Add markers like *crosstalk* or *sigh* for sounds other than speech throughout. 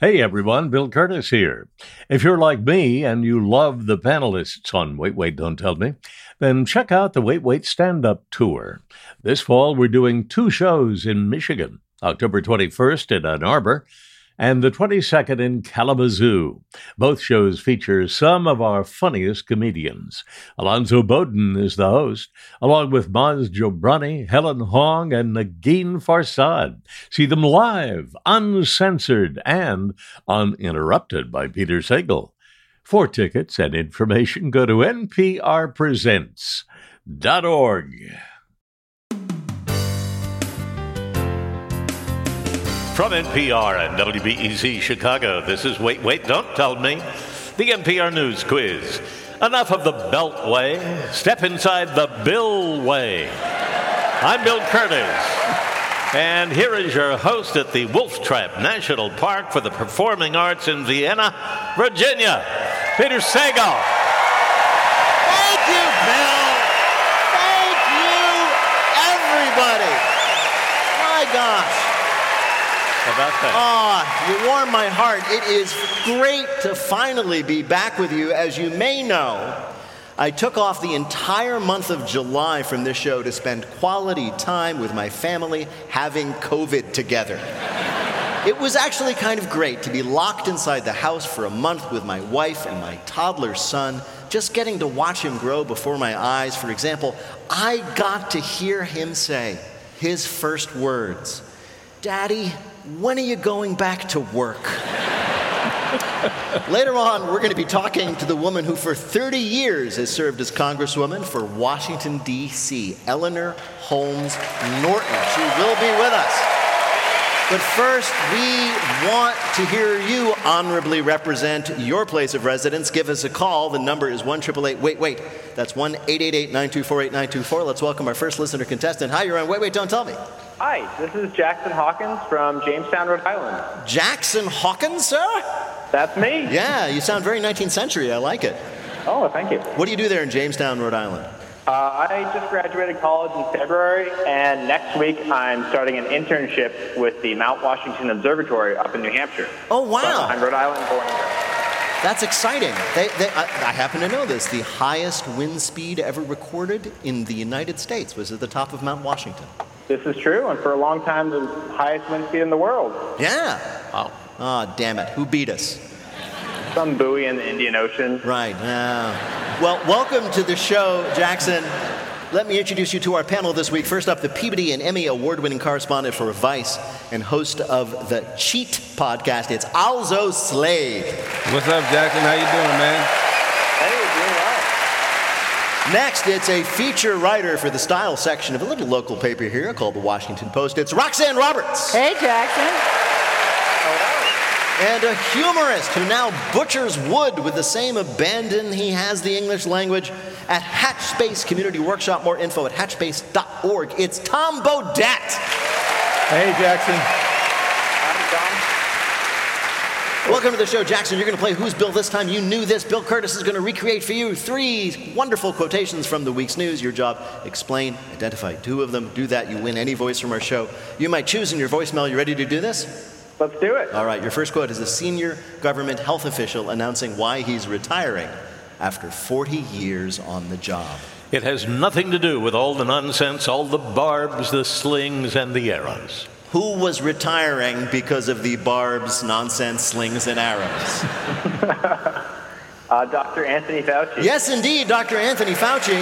Hey everyone, Bill Kurtis here. If you're like me and you love the panelists on Wait, Wait, Don't Tell Me, then check out the Wait, Wait Stand Up Tour. This fall, we're doing two shows in Michigan, October 21st in Ann Arbor and the 22nd in Kalamazoo. Both shows feature some of our funniest comedians. Alonzo Bodden is the host, along with Maz Jobrani, Helen Hong, and Negin Farsad. See them live, uncensored, and uninterrupted by Peter Sagal. For tickets and information, go to nprpresents.org. From NPR and WBEZ Chicago, this is Wait, Wait, Don't Tell Me, the NPR News Quiz. Enough of the Beltway. Step inside the Bill Way. I'm Bill Kurtis. And here is your host at the Wolf Trap National Park for the Performing Arts in Vienna, Virginia, Peter Sagal. Thank you, Bill. Thank you, everybody. My gosh. Ah, you warm my heart. It is great to finally be back with you. As you may know, I took off the entire month of July from this show to spend quality time with my family having COVID together. It was actually kind of great to be locked inside the house for a month with my wife and my toddler son, just getting to watch him grow before my eyes. For example, I got to hear him say his first words Daddy, when are you going back to work? Later on, we're going to be talking to the woman who, for 30 years, has served as Congresswoman for Washington, D.C., Eleanor Holmes Norton. She will be with us. But first, we want to hear you honorably represent your place of residence. Give us a call. The number is 1 Wait, wait. That's 1 888 924 8924. Let's welcome our first listener contestant. Hi, you're on Wait, Wait, Don't Tell Me. Hi, this is Jackson Hawkins from Jamestown, Rhode Island. Jackson Hawkins, sir? That's me. Yeah, you sound very 19th century. I like it. Oh, thank you. What do you do there in Jamestown, Rhode Island? Uh, I just graduated college in February, and next week I'm starting an internship with the Mount Washington Observatory up in New Hampshire. Oh, wow. I'm Rhode Island born. That's exciting. They, they, I, I happen to know this. The highest wind speed ever recorded in the United States was at the top of Mount Washington. This is true, and for a long time, the highest wind speed in the world. Yeah. Oh. Oh, damn it. Who beat us? Some buoy in the Indian Ocean. Right. Yeah. Well, welcome to the show, Jackson. Let me introduce you to our panel this week. First up, the Peabody and Emmy award winning correspondent for Vice and host of the Cheat podcast. It's Alzo Slade. What's up, Jackson? How you doing, man? Hey, doing well. Next, it's a feature writer for the style section of a little local paper here called the Washington Post. It's Roxanne Roberts. Hey, Jackson. And a humorist who now butchers wood with the same abandon he has the English language at Hatchspace Community Workshop. More info at hatchspace.org. It's Tom Bodett. Hey, Jackson. Welcome to the show, Jackson. You're going to play Who's Bill this time. You knew this. Bill Kurtis is going to recreate for you three wonderful quotations from the week's news. Your job, explain, identify two of them. Do that, you win any voice from our show. You might choose in your voicemail. You ready to do this? Let's do it. All right, your first quote is a senior government health official announcing why he's retiring after 40 years on the job. It has nothing to do with all the nonsense, all the barbs, the slings, and the arrows. Who was retiring because of the barbs, nonsense, slings, and arrows? *laughs* Uh, Dr. Anthony Fauci. yes, indeed, Dr. Anthony Fauci.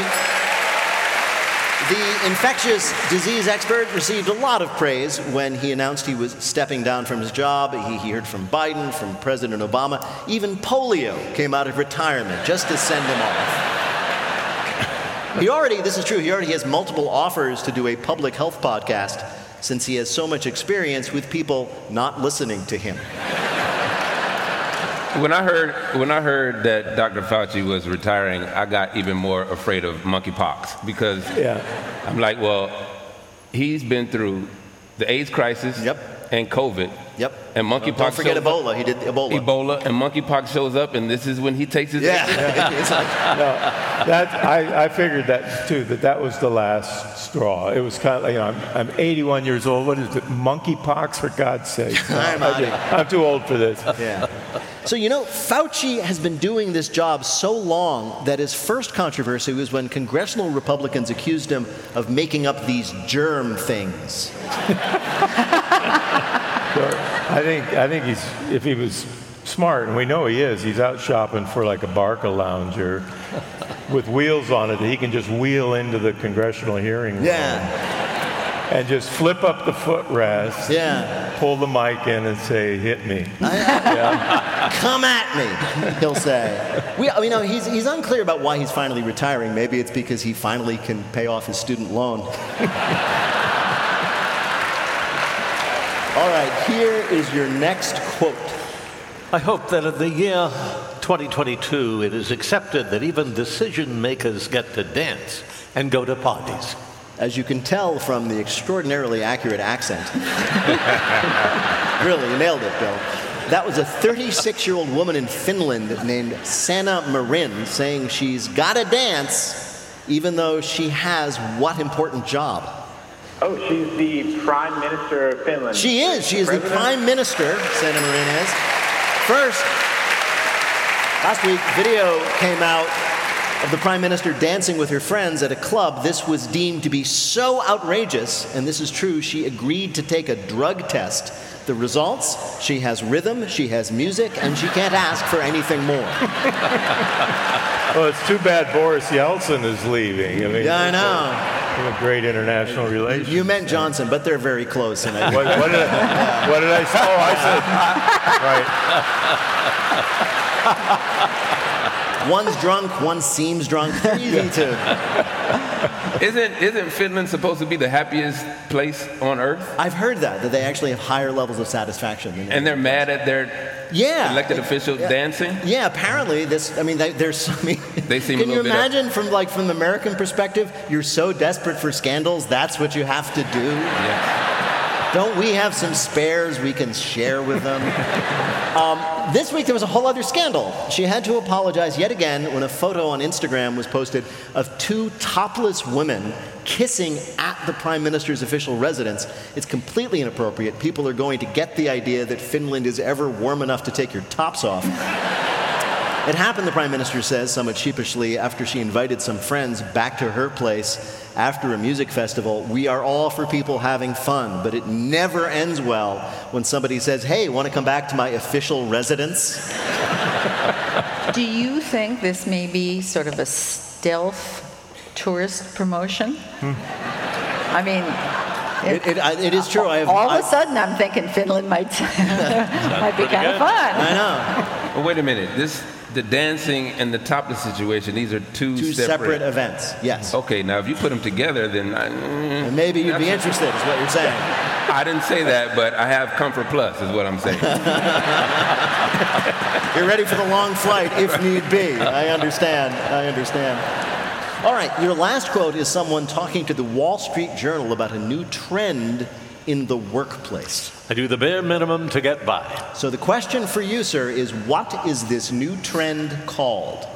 The infectious disease expert received a lot of praise when he announced he was stepping down from his job. He, he heard from Biden, from President Obama. Even polio came out of retirement just to send him off. He already, this is true, he already has multiple offers to do a public health podcast since he has so much experience with people not listening to him. When I heard when I heard that Dr. Fauci was retiring, I got even more afraid of monkeypox because Yeah. I'm like, well, he's been through the AIDS crisis Yep. and COVID. Yep. And monkeypox. Don't forget shows up- Ebola. He did Ebola. Ebola and monkeypox shows up, and this is when he takes his. Yeah. *laughs* It's like- that, I, I figured that too, that that was the last straw. It was kind of, you know, I'm, I'm 81 years old. What is it? Monkeypox, for God's sake. *laughs* I'm I I'm too old for this. Yeah. So, you know, Fauci has been doing this job so long that his first controversy was when congressional Republicans accused him of making up these germ things. *laughs* So I think, I think he's, if he was smart, and we know he is, he's out shopping for like a Barcalounger with wheels on it that he can just wheel into the congressional hearing room Yeah. and just flip up the footrest, Yeah. pull the mic in and say, hit me. Come at me, he'll say. We, you know, he's, he's unclear about why he's finally retiring. Maybe it's because he finally can pay off his student loan. All right, here is your next quote. I hope that in the year 2022 it is accepted that even decision makers get to dance and go to parties. As you can tell from the extraordinarily accurate accent. *laughs* really, you nailed it, Bill. That was a 36 year old woman in Finland named Sanna Marin saying she's got to dance even though she has what important job? Oh, she's the Prime Minister of Finland. She is. She is the President? Prime Minister, Sanna Marin is. First, last week, video came out of the Prime Minister dancing with her friends at a club. This was deemed to be so outrageous, and this is true, she agreed to take a drug test. The results she has rhythm, she has music, and she can't ask for anything more. *laughs* Well, it's too bad Boris Yeltsin is leaving. I mean, Yeah, I know. What a great international relations. You meant Johnson, but they're very close. And I, What, what did I, what did I say? Oh, I said, *laughs* right. *laughs* *laughs* one's drunk, one seems drunk. *laughs* They're easy to. Isn't isn't Finland supposed to be the happiest place on earth? I've heard that that they actually have higher levels of satisfaction than And they're mad at their yeah elected officials Yeah. dancing? Yeah, apparently this. I mean, they, there's. I mean, They seem a Can you little bit up- imagine from like from the American perspective? You're so desperate for scandals. That's what you have to do. Yeah. Don't we have some spares we can share with them? um, this week there was a whole other scandal. She had to apologize yet again when a photo on Instagram was posted of two topless women kissing at the prime minister's official residence. It's completely inappropriate. People are going to get the idea that Finland is ever warm enough to take your tops off. It happened, the Prime Minister says, somewhat sheepishly, after she invited some friends back to her place after a music festival. We are all for people having fun, but it never ends well when somebody says, Hey, want to come back to my official residence? *laughs* Do you think this may be sort of a stealth tourist promotion? Hmm. I mean, It, it, I- it is true. I have, all of a sudden I'm thinking Finland might, *laughs* *laughs* might be kind of fun. I know. Well, wait a minute. This the dancing and the topless situation. These are two, Two separate events, yes. Okay, now if you put them together, then I, mm, maybe you'd be *laughs* interested, is what you're saying. I didn't say that, but I have Comfort Plus, is what I'm saying. *laughs* You're ready for the long flight if need be. I understand. I understand. All right, your last quote is someone talking to the Wall Street Journal about a new trend in the workplace. I do the bare minimum to get by. So the question for you, sir, is what is this new trend called?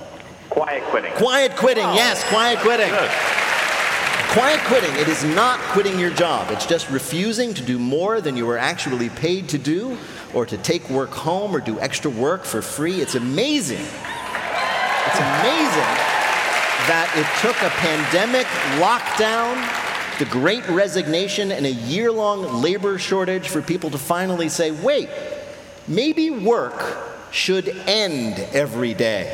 Quiet quitting. Quiet quitting. Yes, quiet quitting. Good. Quiet quitting. It is not quitting your job. It's just refusing to do more than you were actually paid to do or to take work home or do extra work for free. It's amazing. It's amazing that it took a pandemic lockdown, the great resignation, and a year long labor shortage for people to finally say, wait, maybe work should end every day.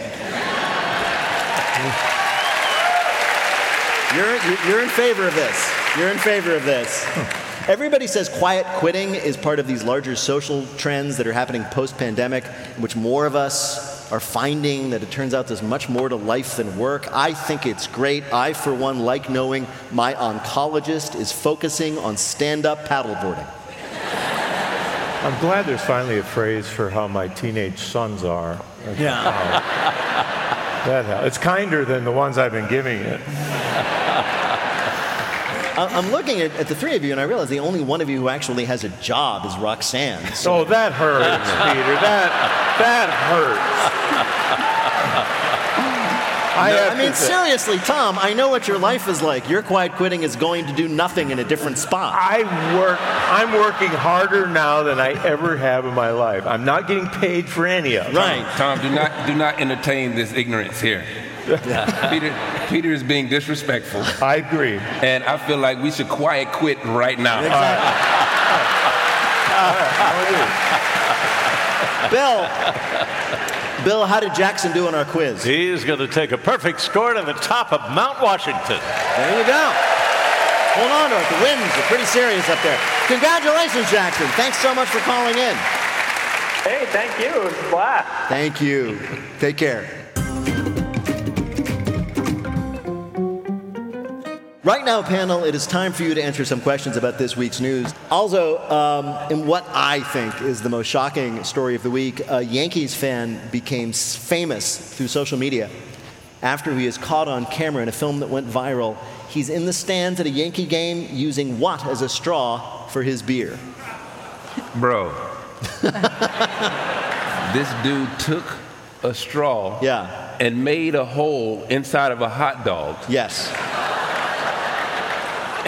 You're, you're in favor of this. You're in favor of this. Everybody says quiet quitting is part of these larger social trends that are happening post pandemic, in which more of us are finding that it turns out there's much more to life than work. I think it's great. I, for one, like knowing my oncologist is focusing on stand up paddleboarding. I'm glad there's finally a phrase for how my teenage sons are. Yeah. That helps. It's kinder than the ones I've been giving it. I- I'm looking at, at the three of you, and I realize the only one of you who actually has a job is Roxanne. So *laughs* Oh, that hurts, *laughs* Peter. That that hurts. I, have I mean, to seriously, Tom, I know what your life is like. Your quiet quitting is going to do nothing in a different spot. I work. I'm working harder now than I ever have in my life. I'm not getting paid for any of it. Right. Tom, do not do not entertain this ignorance here. *laughs* Peter, Peter is being disrespectful, I agree. and I feel like we should quiet quit right now. All right. *laughs* Bill, Bill, how did Jackson do on our quiz? He's going to take a perfect score to the top of Mount Washington. There you go. Hold on to it. The winds are pretty serious up there. Congratulations, Jackson. Thanks so much for calling in. Hey, thank you. It was a blast. Thank you. Take care. Right now, panel, it is time for you to answer some questions about this week's news. Also, um, in what I think is the most shocking story of the week, a Yankees fan became famous through social media after he is caught on camera in a film that went viral. He's in the stands at a Yankee game using what as a straw for his beer? Bro, this dude took a straw Yeah. and made a hole inside of a hot dog Yes.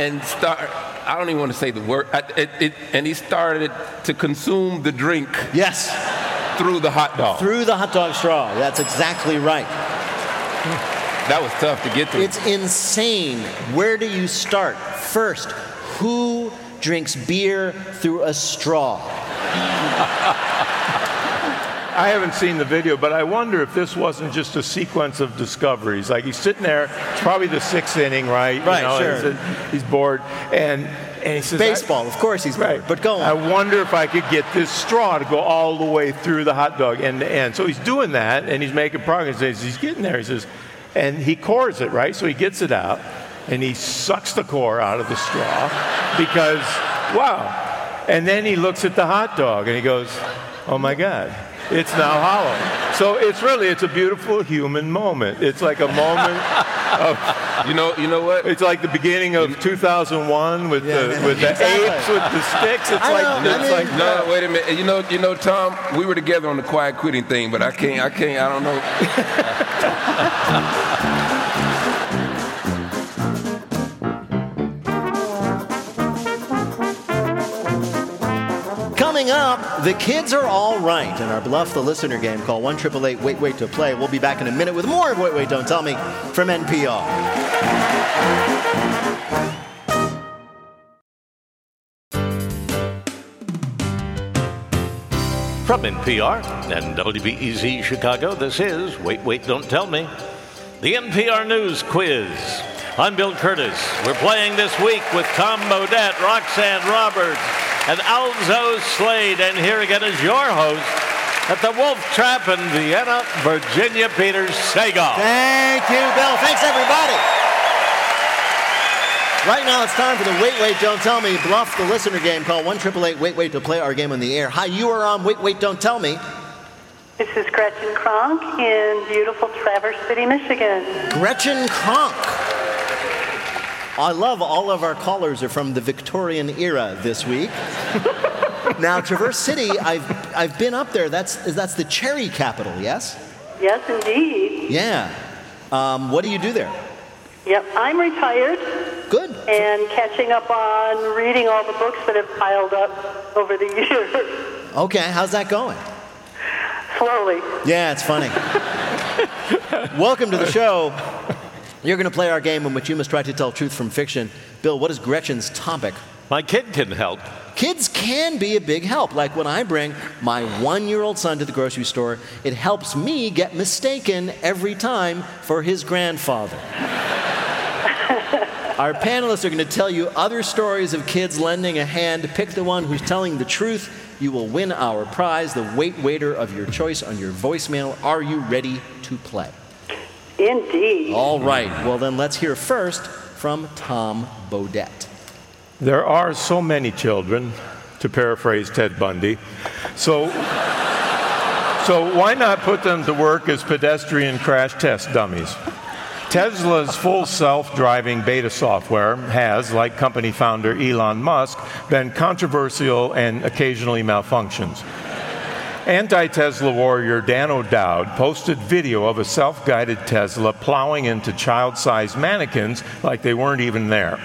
And start. I don't even want to say the word. I, it, it, and he started to consume the drink Yes. through the hot dog. Through the hot dog straw. That's exactly right. That was tough to get through. It's insane. Where do you start? First, who drinks beer through a straw? I haven't seen the video, but I wonder if this wasn't just a sequence of discoveries. Like he's sitting there, it's probably the sixth inning, right? Right, know, sure. He's, he's bored, and and he says, Baseball, of course he's Right, bored, but go on. I wonder if I could get this straw to go all the way through the hot dog end to end. So he's doing that, and he's making progress. He's getting there, he says, and he cores it, right? So he gets it out, and he sucks the core out of the straw because, wow. And then he looks at the hot dog, and he goes, oh my God. It's now hollow. So it's really, it's a beautiful human moment. It's like a moment *laughs* of, you know, you know what? it's like the beginning of 2001 with Yeah, the yeah, with the exactly. apes with the sticks. It's I like know, I mean- like No, wait a minute. You know, you know, Tom, we were together on the quiet quitting thing, but I can't, I can't, I don't know. *laughs* Coming up, the kids are all right in our Bluff the Listener game Call 1 Wait Wait to Play. We'll be back in a minute with more of Wait Wait Don't Tell Me from NPR. From NPR and WBEZ Chicago, this is Wait, Wait, Don't Tell Me, the NPR News Quiz. I'm Bill Kurtis. We're playing this week with Tom Bodett, Roxanne Roberts, and Alzo Slade. And here again is your host at the Wolf Trap in Vienna, Virginia, Peter Sagal. Thank you, Bill. Thanks, everybody. Right now, it's time for the Wait Wait Don't Tell Me Bluff the Listener game Call 1 Wait Wait to Play our game on the air. Hi, you are on Wait Wait Don't Tell Me. This is Gretchen Kronk in beautiful Traverse City, Michigan. Gretchen Kronk. I love all of our callers are from the Victorian era this week. *laughs* now, Traverse City, I've, I've been up there. That's, that's the cherry capital, yes? Yes, indeed. Yeah. Um, what do you do there? Yep, I'm retired Good. and catching up on reading all the books that have piled up over the *laughs* years. Okay, how's that going? Slowly. Yeah, it's funny. *laughs* Welcome to the show. You're going to play our game in which you must try to tell truth from fiction. Bill, what is Gretchen's topic? My kid can help. Kids can be a big help. Like when I bring my one year old son to the grocery store, it helps me get mistaken every time for his grandfather. *laughs* Our panelists are going to tell you other stories of kids lending a hand. Pick the one who's telling the truth. You will win our prize, the wait waiter of your choice on your voicemail. Are you ready to play? Indeed. All right. Well, then let's hear first from Tom Bodett. there are so many children, to paraphrase Ted Bundy. So so why not put them to work as pedestrian crash test dummies? Tesla's full self driving beta software has, like company founder Elon Musk, been controversial and occasionally malfunctions. Anti Tesla warrior Dan O'Dowd posted video of a self guided Tesla plowing into child sized mannequins like they weren't even there.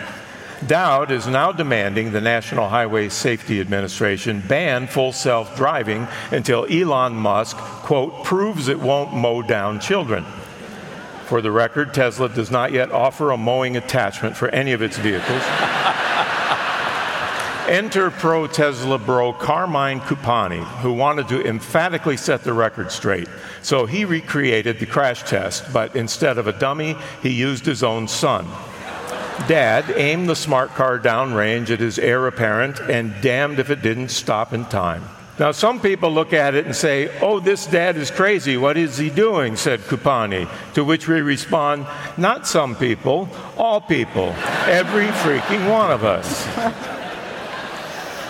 Dowd is now demanding the National Highway Safety Administration ban full self driving until Elon Musk, quote, proves it won't mow down children. For the record, Tesla does not yet offer a mowing attachment for any of its vehicles. Enter pro Tesla bro Carmine Cupani, who wanted to emphatically set the record straight. So he recreated the crash test, but instead of a dummy, he used his own son. Dad aimed the smart car downrange at his heir apparent, and damned if it didn't stop in time. Now, some people look at it and say, Oh, this dad is crazy. What is he doing? said Cupani. To which we respond, Not some people, all people, every freaking one of us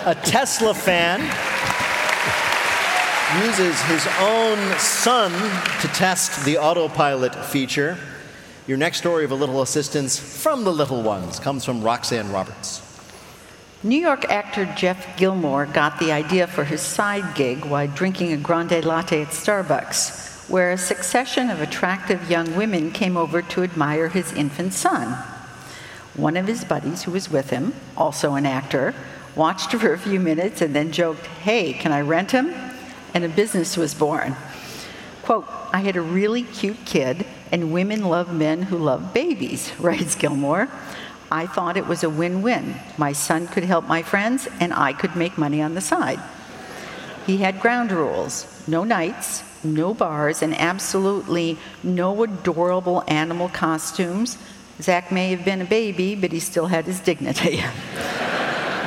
a Tesla fan uses his own son to test the autopilot feature. Your next story of a little assistance from the little ones comes from Roxanne Roberts. New York actor Jeff Gilmore got the idea for his side gig while drinking a grande latte at Starbucks, where a succession of attractive young women came over to admire his infant son. One of his buddies, who was with him, also an actor, watched for a few minutes, and then joked, Hey, can I rent him? And a business was born. Quote, I had a really cute kid, and women love men who love babies, *laughs* writes Gilmore. I thought it was a win win. My son could help my friends, and I could make money on the side. He had ground rules no nights, no bars, and absolutely no adorable animal costumes. Zach may have been a baby, but he still had his dignity. *laughs*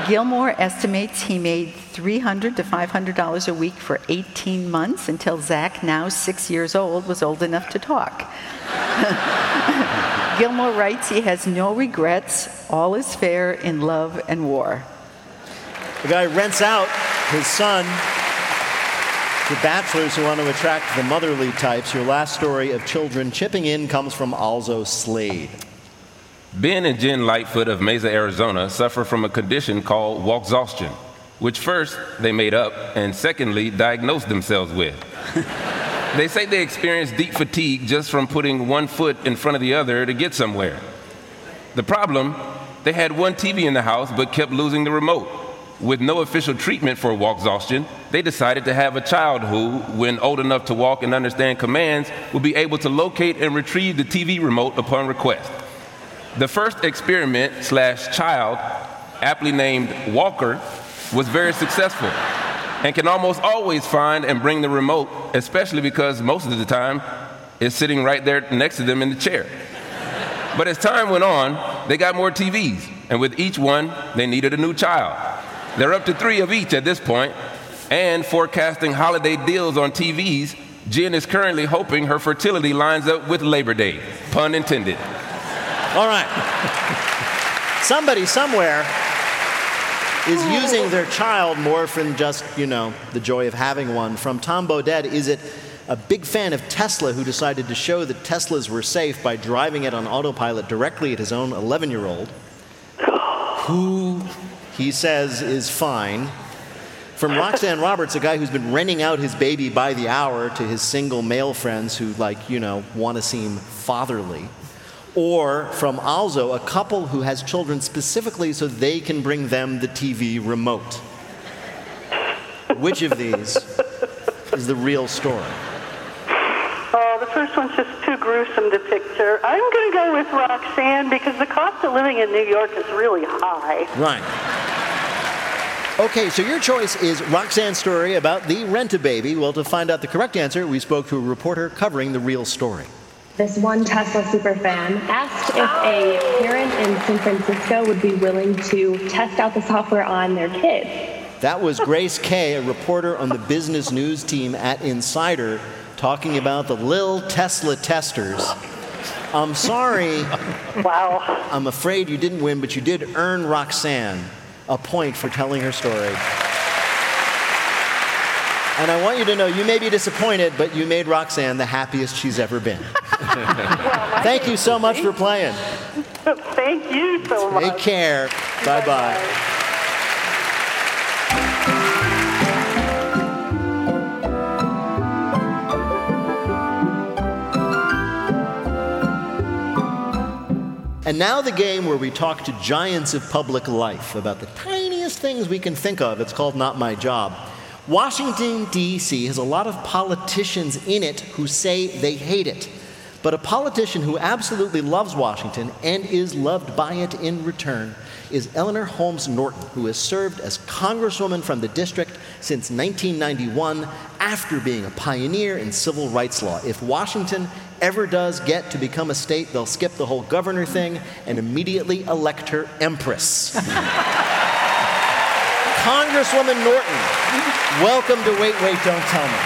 Gilmore estimates he made $300 to $500 a week for 18 months until Zach, now six years old, was old enough to talk. *laughs* Gilmore writes he has no regrets, all is fair in love and war. The guy rents out his son to bachelors who want to attract the motherly types. Your last story of children chipping in comes from Alzo Slade. Ben and Jen Lightfoot of Mesa, Arizona suffer from a condition called walkexhaustion, which first they made up and secondly diagnosed themselves with. *laughs* they say they experience deep fatigue just from putting one foot in front of the other to get somewhere. The problem, they had one TV in the house but kept losing the remote. With no official treatment for walkexhaustion, they decided to have a child who, when old enough to walk and understand commands, would be able to locate and retrieve the TV remote upon request. The first experiment slash child, aptly named Walker, was very successful and can almost always find and bring the remote, especially because most of the time it's sitting right there next to them in the chair. But as time went on, they got more TVs, and with each one, they needed a new child. They're up to three of each at this point, and forecasting holiday deals on TVs, Jen is currently hoping her fertility lines up with Labor Day, pun intended. All right. Somebody somewhere is oh. using their child more than just, you know, the joy of having one. From Tom Bodett, is it a big fan of Tesla who decided to show that Teslas were safe by driving it on autopilot directly at his own 11 year old, who he says is fine. From Roxanne Roberts, a guy who's been renting out his baby by the hour to his single male friends who, like, you know, want to seem fatherly or from Alzo, a couple who has children specifically so they can bring them the TV remote. Which of these is the real story? Oh, the first one's just too gruesome to picture. I'm going to go with Roxanne because the cost of living in New York is really high. Right. Okay, so your choice is Roxanne's story about the rent a baby. Well, to find out the correct answer, we spoke to a reporter covering the real story this one Tesla superfan asked if a parent in San Francisco would be willing to test out the software on their kids. That was Grace Kay, a reporter on the business news team at Insider, talking about the Lil Tesla testers. I'm sorry. Wow. I'm afraid you didn't win, but you did earn Roxanne a point for telling her story. And I want you to know you may be disappointed, but you made Roxanne the happiest she's ever been. *laughs* well, Thank you so much for playing. Thank you so much. Take care. Bye bye. And now the game where we talk to giants of public life about the tiniest things we can think of. It's called Not My Job. Washington, D.C. has a lot of politicians in it who say they hate it. But a politician who absolutely loves Washington and is loved by it in return is Eleanor Holmes Norton, who has served as Congresswoman from the district since 1991 after being a pioneer in civil rights law. If Washington ever does get to become a state, they'll skip the whole governor thing and immediately elect her empress. *laughs* Congresswoman Norton, welcome to Wait, Wait, Don't Tell Me.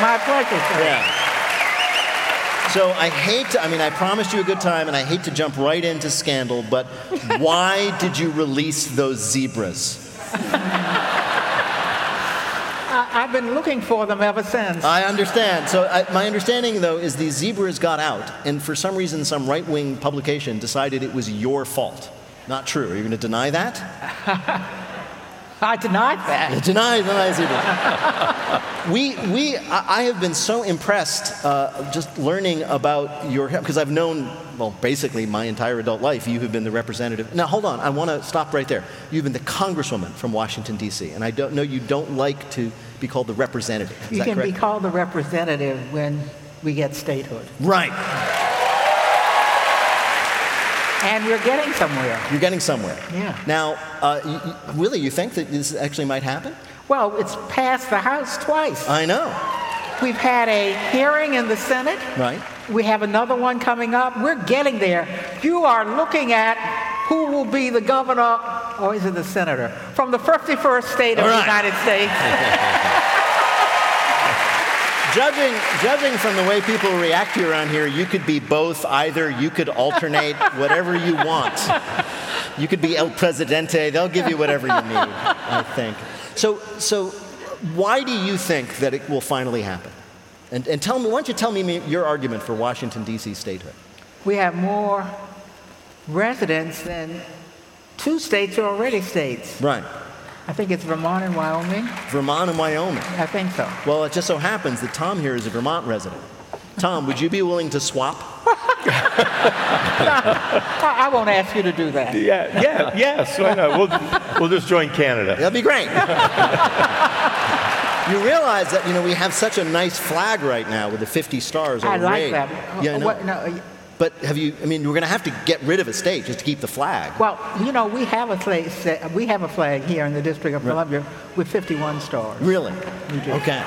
My pleasure, sir. Yeah. So I hate to, I mean, I promised you a good time and I hate to jump right into scandal, but *laughs* why did you release those zebras? I, I've been looking for them ever since. I understand. So I, my understanding, though, is these zebras got out, and for some reason, some right wing publication decided it was your fault. Not true. Are you going to deny that? *laughs* I denied that. Deny, deny zebra. we, we, I I have been so impressed uh, just learning about your, because I've known, well, basically my entire adult life, you have been the representative. Now, hold on, I want to stop right there. You've been the congresswoman from Washington, D.C., and I don't know you don't like to be called the representative. Is You that can correct? be called the representative when we get statehood. right. And we're getting somewhere. You're getting somewhere. Yeah. Now, uh, you, really, you think that this actually might happen? Well, it's passed the House twice. I know. We've had a hearing in the Senate. Right. We have another one coming up. We're getting there. You are looking at who will be the governor, or is it the senator, from the 51st state of All the. United States. *laughs* Judging, judging from the way people react to you around here, you could be both. Either you could alternate *laughs* whatever you want. You could be El Presidente. They'll give you whatever you need, I think. So, so why do you think that it will finally happen? And, and tell me, why don't you tell me your argument for Washington, D.C. statehood? We have more residents than two states are already states. Right. I think it's Vermont and Wyoming. Vermont and Wyoming. I think so. Well, it just so happens that Tom here is a Vermont resident. Tom, would you be willing to swap? *laughs* I, I won't ask you to do that. Yeah, yeah, yes. Why not? We'll, we'll just join Canada. That'd be great. *laughs* you realize that you know we have such a nice flag right now with the 50 stars. I like arrayed. that. Yeah, I know. What- no, But have you? I mean, we're going to have to get rid of a state just to keep the flag. well, you know, we have a flag. We have a flag here in the District of Columbia with 51 stars. Really? do. Okay.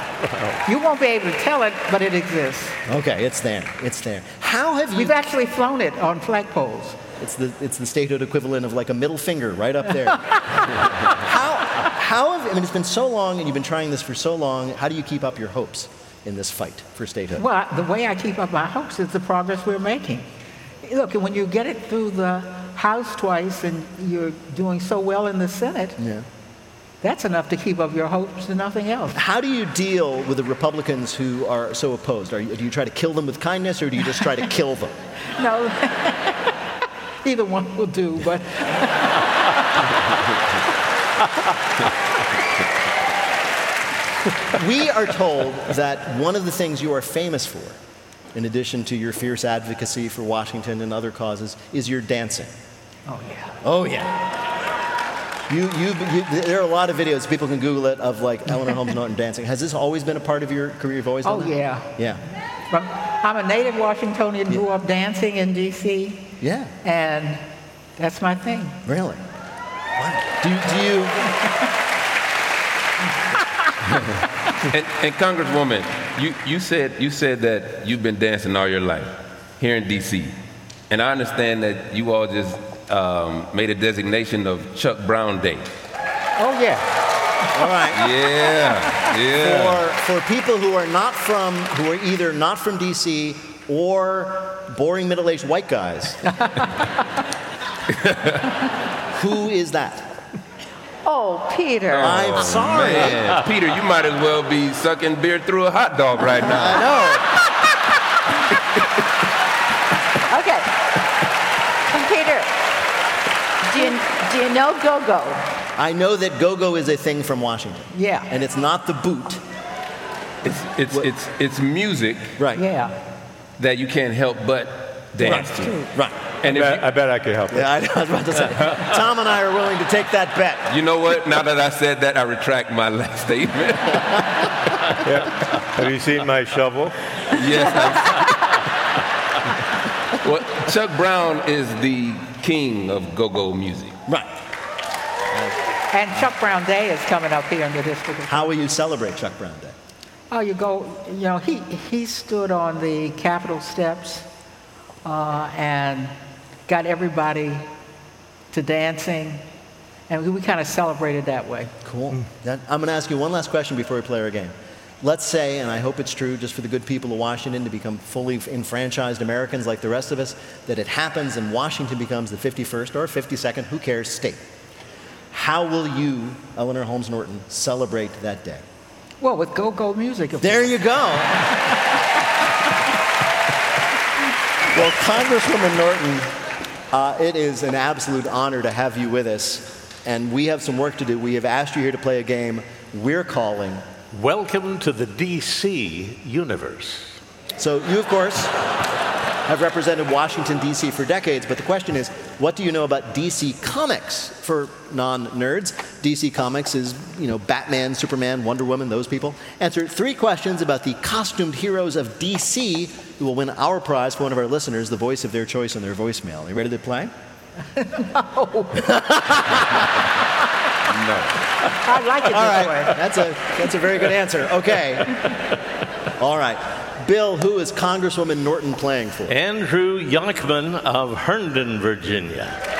You won't be able to tell it, but it exists. Okay, it's there. It's there. How have you? We've actually flown it on flagpoles. It's the it's the statehood equivalent of like a middle finger right up there. *laughs* how how have I mean? It's been so long, and you've been trying this for so long. How do you keep up your hopes in this fight for statehood? Well, the way I keep up my hopes is the progress we're making. Look, when you get it through the House twice and you're doing so well in the Senate, Yeah. that's enough to keep up your hopes and nothing else. How do you deal with the Republicans who are so opposed? Are you, do you try to kill them with kindness, or do you just try to *laughs* kill them? No, *laughs* either one will do, but *laughs* *laughs* we are told that one of the things you are famous for, in addition to your fierce advocacy for Washington and other causes, is your dancing. oh yeah. Oh yeah. You, you, you, there are a lot of videos people can Google it of like Eleanor Holmes Norton *laughs* dancing. Has this always been a part of your career? You've always done Oh that? yeah. Yeah. From, I'm a native Washingtonian, grew up dancing in D.C., Yeah. and that's my thing. Really. Wow. Do do you *laughs* And, and Congresswoman, you, you, said, you said that you've been dancing all your life here in D.C. And I understand that you all just um, made a designation of Chuck Brown Day. Oh yeah. all right? *laughs* Yeah, yeah. For, for people who are not from, who are either not from DC or boring middle aged white guys, *laughs* who is that? Oh, Peter. I'm oh, sorry. Man, Peter, you might as well be sucking beer through a hot dog right now. I know. *laughs* Okay. Um, Peter, do you, do you know Go Go? I know that go go is a thing from Washington. Yeah. And it's not the boot. It's, it's, it's, it's music Right. Yeah. that you can't help but dance Right. to. Right. And I if bet, I bet I could help Yeah, I, I was about to say. Tom and I are willing to take that bet. you know what? Now that I said that, I retract my last statement. *laughs* Have you seen my shovel? yes. Well, Chuck Brown is the king of go-go music. Right. And Chuck Brown Day is coming up here in the district. How will you celebrate Chuck Brown Day? Oh, you go, you know, he, he stood on the Capitol steps uh, and got everybody to dancing, and we, we kind of celebrated that way. Cool. That, I'm going to ask you one last question before we play our game. Let's say, and I hope it's true just for the good people of Washington to become fully enfranchised Americans like the rest of us, that it happens and Washington becomes the 51st or 52nd, who cares, state. How will you, Eleanor Holmes Norton, celebrate that day? Well, with go-go music. of There you go. well, Congresswoman Norton, uh, it is an absolute honor to have you with us. And we have some work to do. We have asked you here to play a game we're calling. Welcome to the DC universe. So, you, of course, have represented Washington, D.C. for decades, but the question is what do you know about DC Comics for non nerds? DC Comics is, you know, Batman, Superman, Wonder Woman, those people. Answer three questions about the costumed heroes of DC who will win our prize for one of our listeners, the voice of their choice on their voicemail. Are you ready to play? No. *laughs* no. I like it this All right, way. that's a that's a very good answer. Okay. All right, Bill, who is Congresswoman Norton playing for? Andrew Yonkman of Herndon, Virginia.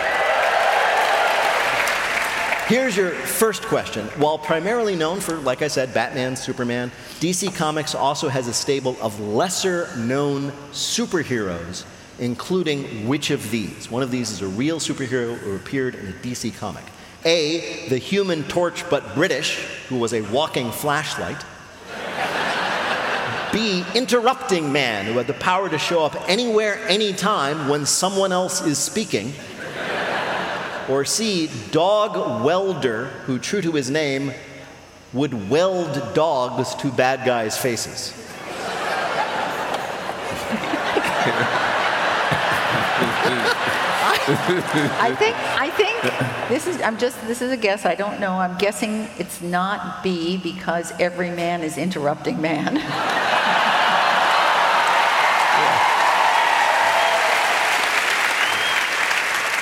Here's your first question. While primarily known for, like I said, Batman, Superman, DC Comics also has a stable of lesser known superheroes, including which of these? One of these is a real superhero who appeared in a DC comic. A, the human torch but British, who was a walking flashlight. B, interrupting man, who had the power to show up anywhere, anytime when someone else is speaking. Or C, dog welder, who, true to his name, would weld dogs to bad guys' faces. *laughs* I think I think this is I'm just this is a guess. I don't know. I'm guessing it's not B because every man is interrupting man. *laughs*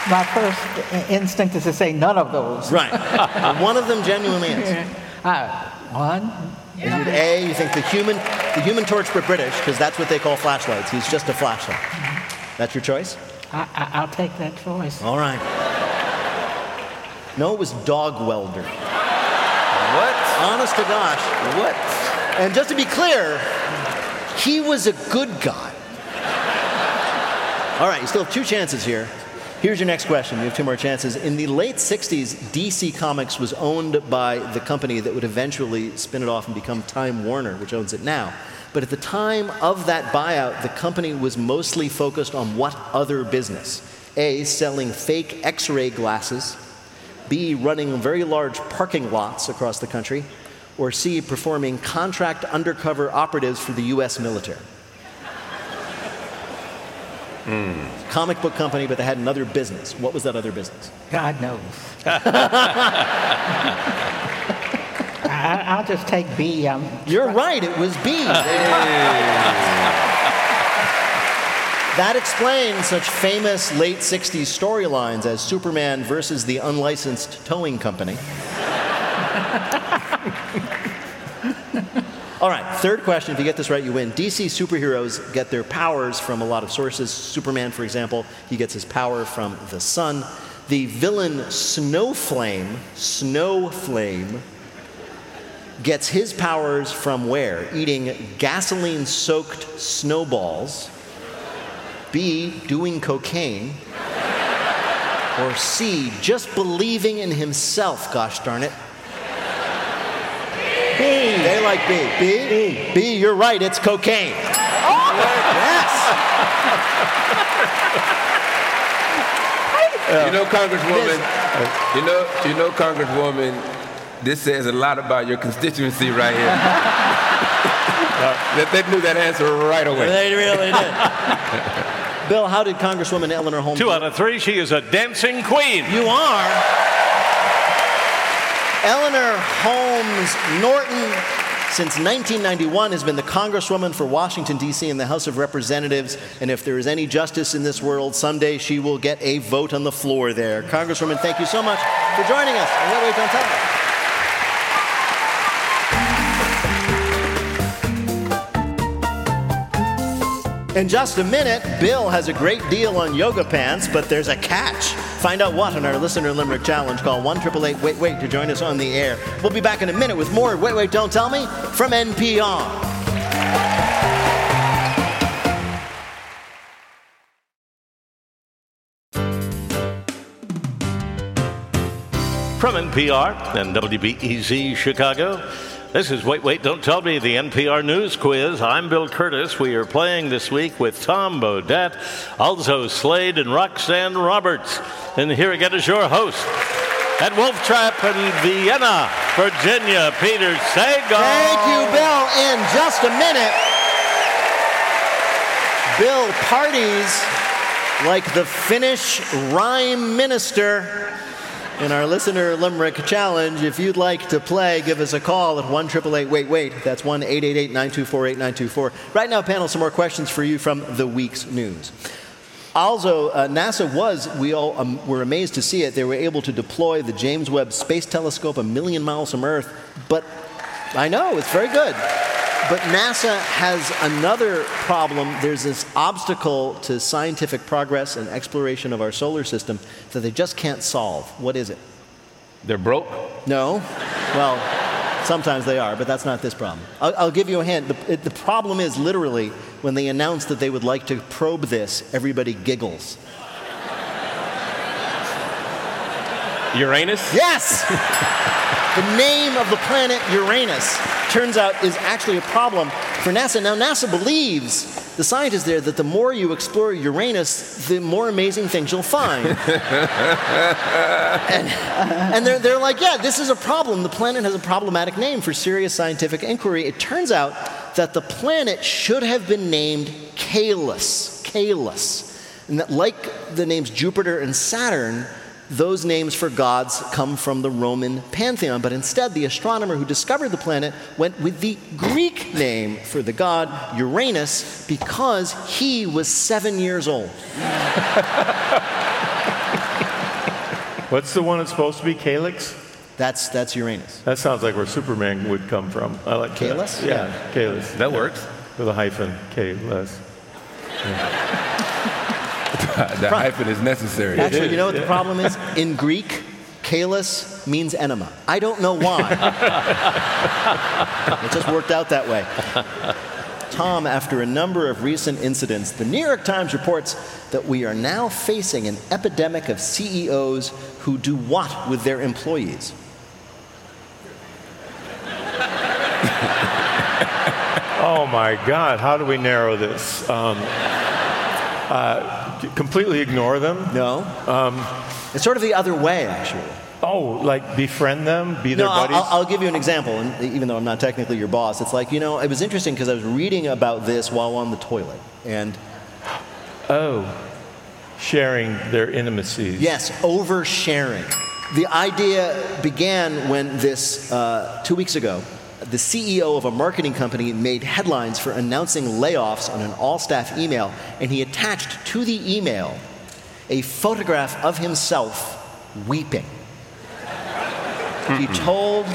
My first instinct is to say none of those. Right. *laughs* One of them genuinely is. Uh, one, Is it A, you think the human, the human torch but British, because that's what they call flashlights. He's just a flashlight. That's your choice? I, I, I'll take that choice. All right. No, it was dog welder. What? Honest to gosh. What? And just to be clear, he was a good guy. All right, you still have two chances here. Here's your next question. You have two more chances. In the late 60s, DC Comics was owned by the company that would eventually spin it off and become Time Warner, which owns it now. But at the time of that buyout, the company was mostly focused on what other business? A, selling fake x ray glasses. B, running very large parking lots across the country. Or C, performing contract undercover operatives for the US military. Comic book company, but they had another business. What was that other business? God knows. *laughs* I, I'll just take B. Um, You're right, it was B. *laughs* That explains such famous late 60s storylines as Superman versus the unlicensed towing company. *laughs* All right, third question. If you get this right, you win. DC superheroes get their powers from a lot of sources. Superman, for example, he gets his power from the sun. The villain Snowflame, Snowflame, gets his powers from where? Eating gasoline soaked snowballs. B, doing cocaine. Or C, just believing in himself, gosh darn it. B. Like B. B? B. B, you're right, it's cocaine. Oh. Yes. *laughs* You know, Congresswoman, you know, you know, Congresswoman, this says a lot about your constituency right here. *laughs* that they knew that answer right away. They really did. *laughs* Bill, how did Congresswoman Eleanor Holmes? Two out of three. She is a dancing queen. You are. Eleanor Holmes Norton, since 1991, has been the Congresswoman for Washington, D.C. in the House of Representatives. And if there is any justice in this world, someday she will get a vote on the floor there. Congresswoman, thank you so much for joining us. And wait. In just a minute, Bill has a great deal on yoga pants, but there's a catch. Find out what on our Listener Limerick Challenge. Call 1 888 Wait Wait to join us on the air. We'll be back in a minute with more Wait Wait Don't Tell Me from NPR. From NPR and WBEZ Chicago, this is Wait, Wait, Don't Tell Me, the NPR News Quiz. I'm Bill Kurtis. We are playing this week with Tom Bodett, Alzo Slade and Roxanne Roberts. And here again is your host at Wolf Trap in Vienna, Virginia, Peter Sagal. Thank you, Bill. In just a minute, Bill parties like the Finnish rhyme minister in our listener limerick challenge. If you'd like to play, give us a call at 1 Wait Wait. That's 1 888 924 8924. Right now, panel, some more questions for you from the week's news. Also, uh, NASA was, we all um, were amazed to see it, they were able to deploy the James Webb Space Telescope a million miles from Earth. But I know, it's very good. But NASA has another problem. There's this obstacle to scientific progress and exploration of our solar system that they just can't solve. What is it? They're broke? No. Well, sometimes they are, but that's not this problem. I'll, I'll give you a hint. The, it, the problem is literally when they announce that they would like to probe this, everybody giggles. Uranus? Yes! *laughs* the name of the planet Uranus turns out is actually a problem for NASA. Now, NASA believes, the scientists there, that the more you explore Uranus, the more amazing things you'll find. and and they're, they're like, yeah, this is a problem. The planet has a problematic name for serious scientific inquiry. It turns out that the planet should have been named Caelus. Caelus. And that, like the names Jupiter and Saturn, those names for gods come from the Roman pantheon, but instead, the astronomer who discovered the planet went with the Greek name for the god Uranus because he was seven years old. *laughs* What's the one that's supposed to be Calyx? That's, that's Uranus. That sounds like where Superman would come from. I like Caelus? That. Yeah, Caelus. That works. With a hyphen, Caelus. *laughs* the hyphen is necessary. Actually, you know what the *laughs* problem is? In Greek, Caelus means enema. I don't know why. it just worked out that way. Tom, after a number of recent incidents, the New York Times reports that we are now facing an epidemic of CEOs who do what with their employees? oh my God, how do we narrow this? Um, uh, completely ignore them? No. Um, it's sort of the other way, actually. Oh, like befriend them, be their no, buddies. I'll, I'll give you an example. And even though I'm not technically your boss, it's like you know, it was interesting because I was reading about this while on the toilet, and oh, sharing their intimacies. Yes, oversharing. The idea began when this uh, two weeks ago, the CEO of a marketing company made headlines for announcing layoffs on an all-staff email, and he attached to the email a photograph of himself weeping. He told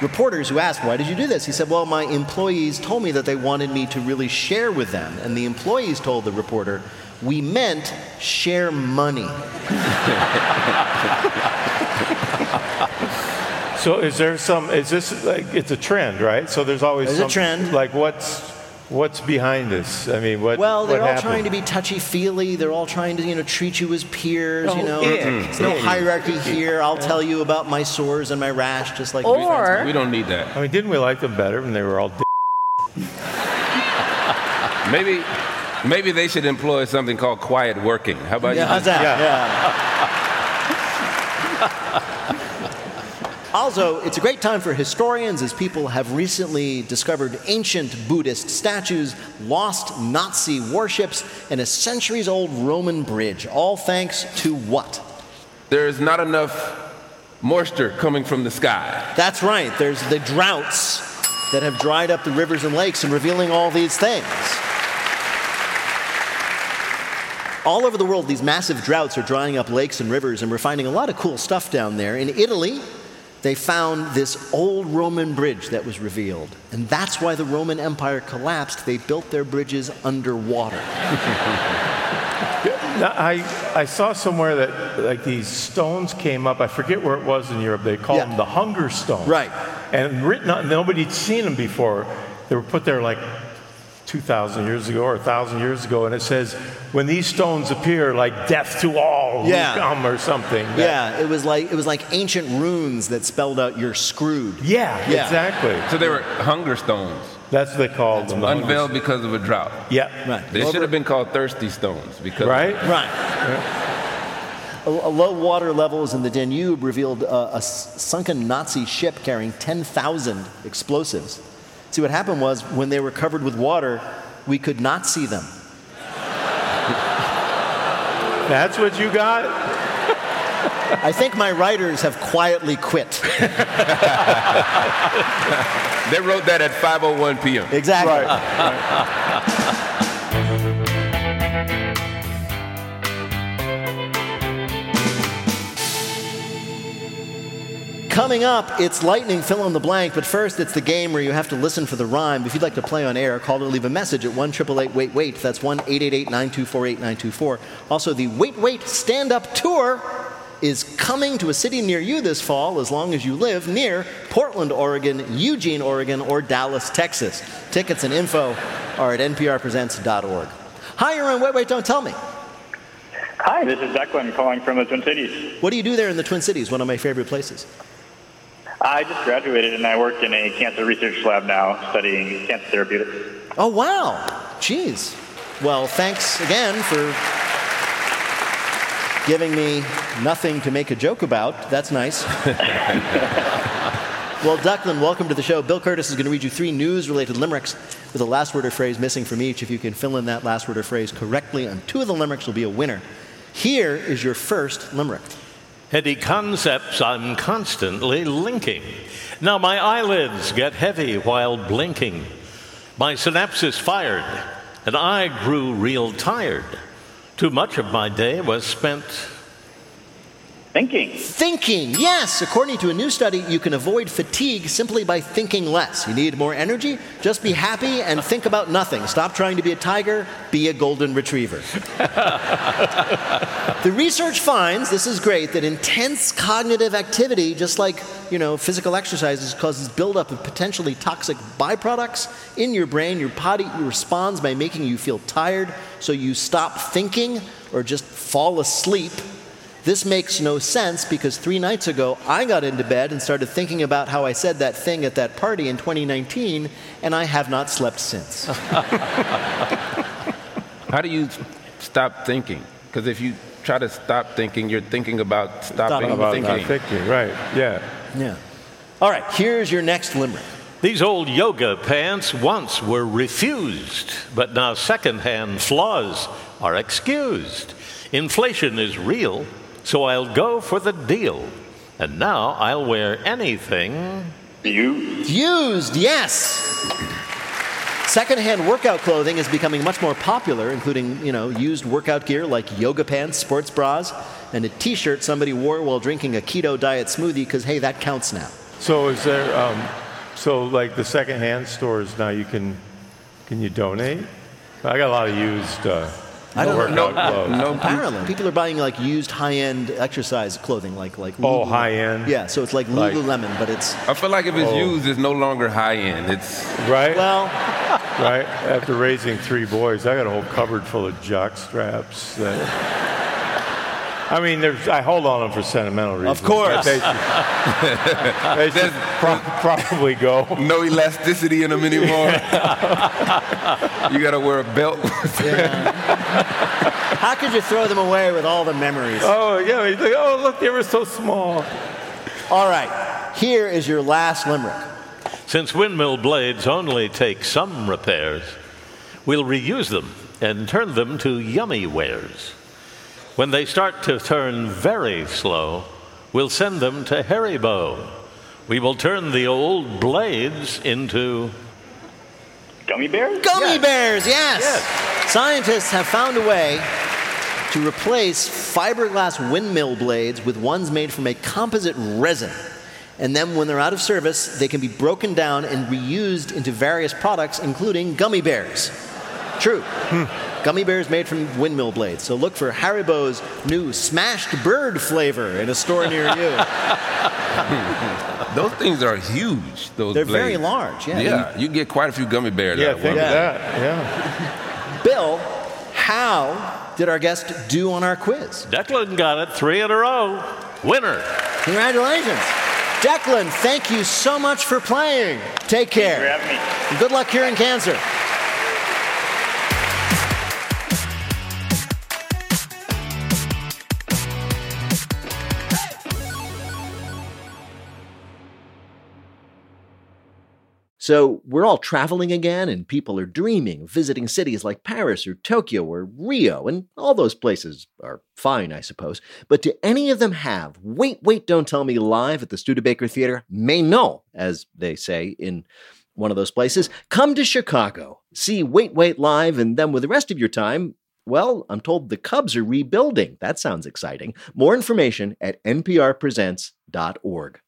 reporters who asked, Why did you do this? He said, Well, my employees told me that they wanted me to really share with them. And the employees told the reporter, We meant share money. *laughs* so, is there some, is this like, it's a trend, right? So, there's always there's some, a trend. Like, what's, What's behind this? I mean, what? Well, they're what all happened? trying to be touchy-feely. They're all trying to, you know, treat you as peers. Oh, you know, there's no hierarchy here. I'll tell you about my sores and my rash, just like Or- We don't need that. I mean, didn't we like them better when they were all? D- *laughs* Maybe, maybe they should employ something called quiet working. How about Yeah, you? how's that? Yeah. Yeah. *laughs* Also, it's a great time for historians as people have recently discovered ancient Buddhist statues, lost Nazi warships, and a centuries old Roman bridge. All thanks to what? There's not enough moisture coming from the sky. That's right. There's the droughts that have dried up the rivers and lakes and revealing all these things. All over the world, these massive droughts are drying up lakes and rivers, and we're finding a lot of cool stuff down there. In Italy, they found this old Roman bridge that was revealed. And that's why the Roman Empire collapsed. They built their bridges underwater. *laughs* Now, I, I saw somewhere that like these stones came up. I forget where it was in Europe. They called Yeah. them the hunger stones. Right. And written on, nobody'd seen them before. They were put there like 2,000 years ago or 1,000 years ago. And it says, when these stones appear, like death to all Yeah. who come or something. That- yeah, it was like it was like ancient runes that spelled out you're screwed. Yeah, Yeah. exactly. So they were hunger stones, That's what they called them. the unveiled because of a drought. Yeah. Right. They Over- should have been called thirsty stones because Right? Right. A, a low water levels in the Danube revealed a, a s- sunken Nazi ship carrying 10,000 explosives. See, what happened was when they were covered with water, we could not see them. *laughs* That's what you got? I think my writers have quietly quit. *laughs* they wrote that at 5:01 p.m. Exactly. Coming up, it's lightning fill in the blank, but first it's the game where you have to listen for the rhyme. If you'd like to play on air, call or leave a message at 1 888 wait wait. That's 1 888 924 8924. Also, the Wait Wait Stand Up Tour is coming to a city near you this fall as long as you live near Portland, Oregon, Eugene, Oregon, or Dallas, Texas. Tickets and info are at nprpresents.org. Hi, you're on Wait Wait Don't Tell Me. Hi, this is Declan calling from the Twin Cities. What do you do there in the Twin Cities? One of my favorite places. I just graduated and I work in a cancer research lab now studying cancer therapeutics. Oh, wow. Jeez. Well, thanks again for giving me nothing to make a joke about. That's nice. *laughs* well, Declan, welcome to the show. Bill Kurtis is going to read you three news related limericks with a last word or phrase missing from each. If you can fill in that last word or phrase correctly on two of the limericks, you'll be a winner. Here is your first limerick. Heady concepts I'm constantly linking. Now my eyelids get heavy while blinking. My synapses fired, and I grew real tired. Too much of my day was spent Thinking. Thinking, yes. According to a new study, you can avoid fatigue simply by thinking less. You need more energy? Just be happy and think about nothing. Stop trying to be a tiger, be a golden retriever. the research finds, this is great, that intense cognitive activity, just like, you know, physical exercises, causes buildup of potentially toxic byproducts in your brain. Your body responds by making you feel tired, so you stop thinking or just fall asleep. This makes no sense because three nights ago I got into bed and started thinking about how I said that thing at that party in 2019, and I have not slept since. *laughs* How do you stop thinking? Because if you try to stop thinking, you're thinking about stopping About thinking. not thinking, right? Yeah. yeah. All right, here's your next limerick. These old yoga pants once were refused, but now secondhand flaws are excused. Inflation is real, so I'll go for the deal. And now I'll wear anything. You? Used, yes. Secondhand workout clothing is becoming much more popular, including, you know, used workout gear like yoga pants, sports bras, and a t-shirt somebody wore while drinking a keto diet smoothie because hey, that counts now. So is there, um, so like the secondhand stores now you can, can you donate? I got a lot of used uh, I don't workout know. clothes. No, Apparently, people are buying like used high-end exercise clothing, like like Oh, Lulu- high end? Yeah, so it's like Like- Lululemon, but it's I feel like if it's Oh. used, it's no longer high end. It's Right? well, right? After raising three boys, I got a whole cupboard full of jock straps. That, I mean, there's, I hold on them for sentimental reasons. Of course. They should, *laughs* they should pro- probably go. no elasticity in them anymore. you got to wear a belt. how could you throw them away with all the memories? Oh, yeah. He's like, oh, look, they were so small. All right. here is your last limerick. Since windmill blades only take some repairs, we'll reuse them and turn them to yummy wares. When they start to turn very slow, we'll send them to Haribo. We will turn the old blades into Gummy bears? Gummy bears, yes. Scientists have found a way to replace fiberglass windmill blades with ones made from a composite resin. And then, when they're out of service, they can be broken down and reused into various products, including gummy bears. True. Hmm. Gummy bears made from windmill blades. So look for Haribo's new smashed bird flavor in a store near you. *laughs* *laughs* Those things are huge. Those things. They're very large, yeah. Yeah, you can get quite a few gummy bears Yeah, think one. of that. Yeah. Bill, how did our guest do on our quiz? Declan got it three in a row. Winner. Congratulations. Declan, thank you so much for playing. Take care. for having me. Good luck here in cancer. So, we're all traveling again, and people are dreaming visiting cities like Paris or Tokyo or Rio, and all those places are fine, I suppose. But do any of them have Wait, Wait, Don't Tell Me live at the Studebaker Theater? May no, as they say in one of those places. Come to Chicago, see Wait, Wait live, and then with the rest of your time, well, I'm told the Cubs are rebuilding. That sounds exciting. More information at nprpresents.org.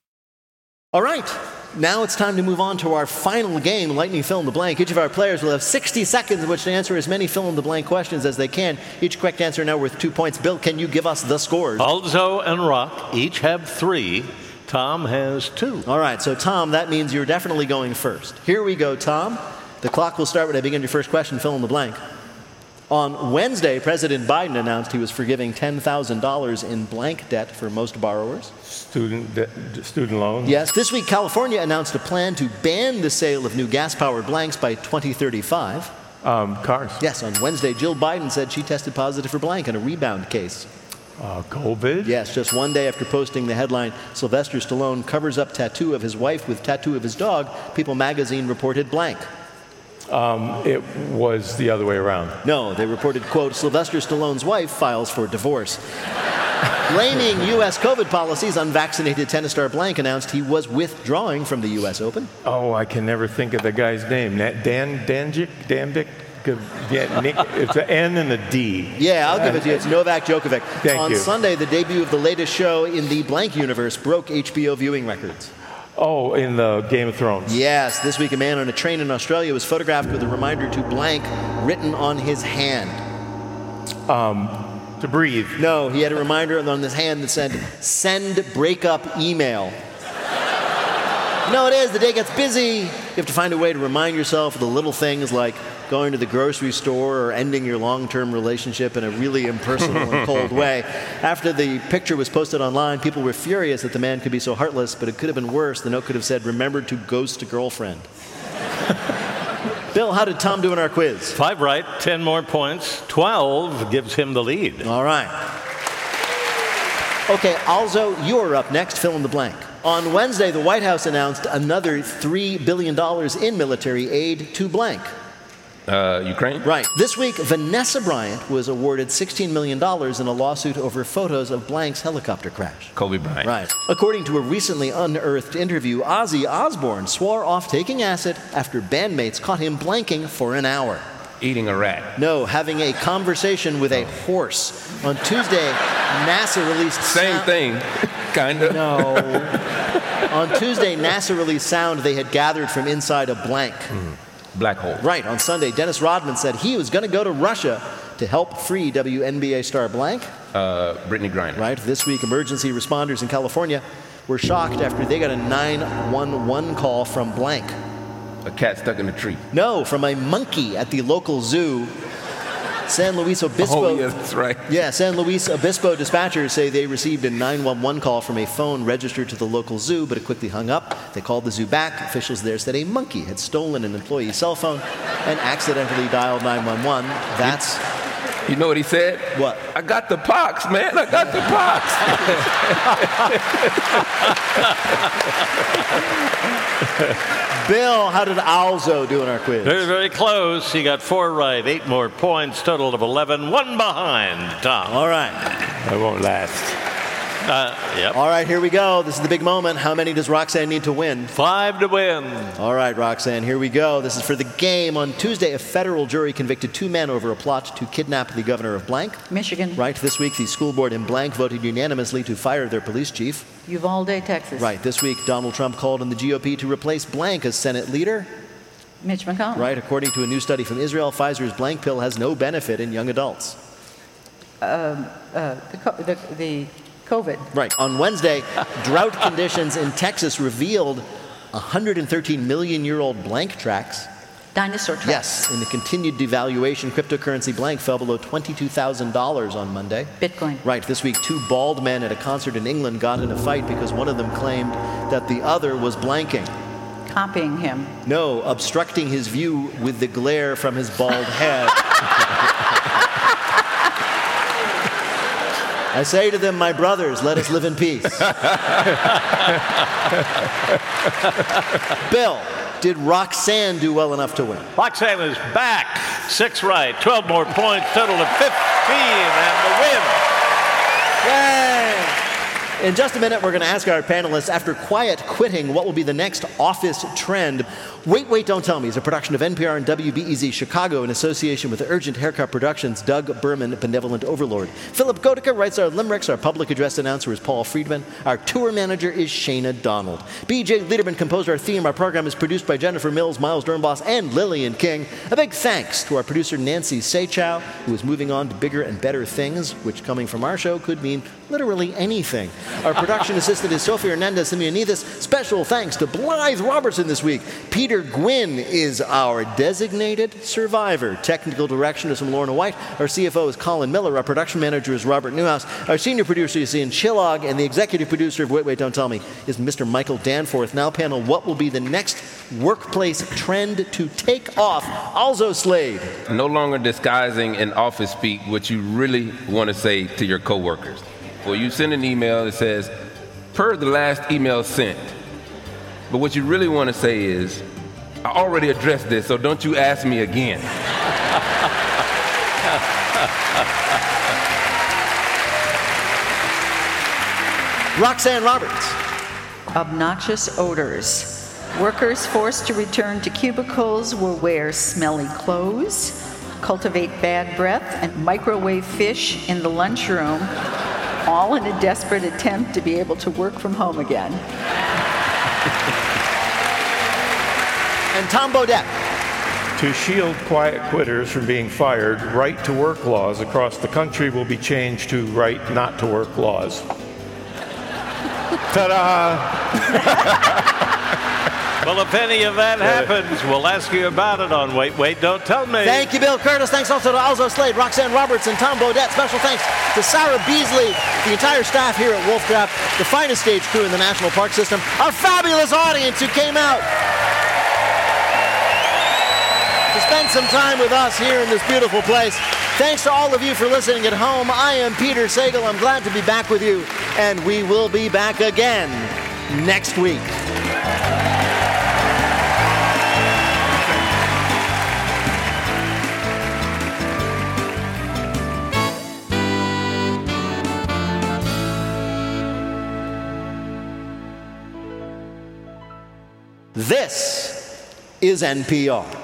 All right, now it's time to move on to our final game, Lightning Fill in the Blank. Each of our players will have 60 seconds in which to answer as many fill in the blank questions as they can. Each correct answer now worth two points. Bill, can you give us the scores? Alzo and Rock each have three. Tom has two. All right, so Tom, that means you're definitely going first. Here we go, Tom. The clock will start when I begin your first question, fill in the blank. On Wednesday, President Biden announced he was forgiving $10,000 in blank debt for most borrowers. Student de- student loans. Yes, this week California announced a plan to ban the sale of new gas powered blanks by 2035. Um, cars. Yes, on Wednesday, Jill Biden said she tested positive for blank in a rebound case. Uh, COVID. Yes, just one day after posting the headline, Sylvester Stallone covers up tattoo of his wife with tattoo of his dog, People magazine reported blank. Um, it was the other way around. No, they reported, quote, Sylvester Stallone's wife files for divorce. *laughs* Blaming U.S. COVID policies, unvaccinated tennis star Blank announced he was withdrawing from the U.S. Open. Oh, I can never think of the guy's name. Dan Danjik? Danvik? Yeah, Nick, it's an N and a D. Yeah, I'll give it to you. It's Novak Djokovic. Thank On you. Sunday, the debut of the latest show in the Blank universe broke HBO viewing records. Oh, in the Game of Thrones. Yes, this week a man on a train in Australia was photographed with a reminder to Blank written on his hand. Um, to breathe. No, he had a reminder on his hand that said, send breakup email. Know it is, the day gets busy. You have to find a way to remind yourself of the little things like going to the grocery store or ending your long term relationship in a really impersonal and cold *laughs* way. After the picture was posted online, people were furious that the man could be so heartless, but it could have been worse. The note could have said, Remember to ghost a girlfriend. *laughs* Bill, how did Tom do in our quiz? Five right, 10 more points. 12 gives him the lead. All right. Okay, Alzo, you're up next. Fill in the blank. On Wednesday, the White House announced another $3 billion in military aid to blank. Uh, Ukraine? Right. This week, Vanessa Bryant was awarded $16 million in a lawsuit over photos of blank's helicopter crash. Kobe Bryant. Right. According to a recently unearthed interview, Ozzy Osbourne swore off taking acid after bandmates caught him blanking for an hour. Eating a rat. No, having a conversation with a horse. On Tuesday, NASA released Same sound- thing, *laughs* kinda. No. *laughs* on Tuesday, NASA released sound they had gathered from inside a blank. Black hole. Right. On Sunday, Dennis Rodman said he was going to go to Russia to help free WNBA star blank. Uh, Brittney Griner. Right. This week, emergency responders in California were shocked after they got a 911 call from blank. A cat stuck in a tree. No, from a monkey at the local zoo. San Luis Obispo. Oh, yeah, that's right. Yeah, San Luis Obispo dispatchers say they received a 911 call from a phone registered to the local zoo, but it quickly hung up. They called the zoo back. Officials there said a monkey had stolen an employee's cell phone and accidentally dialed 911. That's You know what he said? What? I got the pox, man. I got the pox. *laughs* Bill, how did Alzo do in our quiz? Very, very close. He got four right, eight more points, total of 11, one behind Tom. All right. I won't last. Uh, yep. All right, here we go. This is the big moment. How many does Roxanne need to win? Five to win. All right, Roxanne, here we go. This is for the game. On Tuesday, a federal jury convicted two men over a plot to kidnap the governor of blank. Michigan. Right, this week, the school board in blank voted unanimously to fire their police chief. Uvalde, Texas. Right, this week, Donald Trump called on the GOP to replace blank as Senate leader. Mitch McConnell. Right, according to a new study from Israel, Pfizer's blank pill has no benefit in young adults. Um, uh, the, the, the COVID. Right. On Wednesday, drought conditions in Texas revealed 113 million year old blank tracks. Dinosaur tracks. Yes. In the continued devaluation, cryptocurrency blank fell below $22,000 on Monday. Bitcoin. Right. This week, two bald men at a concert in England got in a fight because one of them claimed that the other was blanking. Copying him. No, obstructing his view with the glare from his bald head. *laughs* I say to them, my brothers, let us live in peace. *laughs* Bill, did Roxanne do well enough to win? Roxanne is back. Six right, 12 more points, total of 15, and the win. Yay! In just a minute, we're going to ask our panelists after quiet quitting, what will be the next office trend? Wait, Wait, Don't Tell Me is a production of NPR and WBEZ Chicago in association with Urgent Haircut Productions, Doug Berman, Benevolent Overlord. Philipp Goedicke writes our limericks. Our public address announcer is Paul Friedman. Our tour manager is Shayna Donald. BJ Liederman composed our theme. Our program is produced by Jennifer Mills, Miles Doornbos, and Lillian King. A big thanks to our producer Nancy Saechao, who is moving on to bigger and better things, which coming from our show could mean literally anything. Our production assistant is Sophie Hernandez Simeonidis. Special thanks to Blythe Robertson this week. Peter Gwynn is our designated survivor. Technical direction is from Lorna White. Our CFO is Colin Miller. Our production manager is Robert Newhouse. Our senior producer is Ian Chillog. And the executive producer of Wait, Wait, Don't Tell Me is Mr. Michael Danforth. Now, panel, what will be the next workplace trend to take off? Alzo, Slade. No longer disguising in office speak what you really want to say to your coworkers. Well, you send an email that says, per the last email sent. But what you really want to say is, I already addressed this, so don't you ask me again. *laughs* Roxanne Roberts. Obnoxious odors. Workers forced to return to cubicles will wear smelly clothes, cultivate bad breath, and microwave fish in the lunchroom, all in a desperate attempt to be able to work from home again. And Tom Bodett. To shield quiet quitters from being fired, right to work laws across the country will be changed to right not to work laws. Ta da! *laughs* Well, if any of that happens, we'll ask you about it on Wait, Wait, Don't Tell Me. Thank you, Bill Kurtis. Thanks also to Alzo Slade, Roxanne Roberts, and Tom Bodett. Special thanks to Sarah Beasley, the entire staff here at Wolf Trap, the finest stage crew in the National Park System, our fabulous audience who came out to spend some time with us here in this beautiful place. Thanks to all of you for listening at home. I am Peter Sagal. I'm glad to be back with you, and we will be back again next week. This is NPR.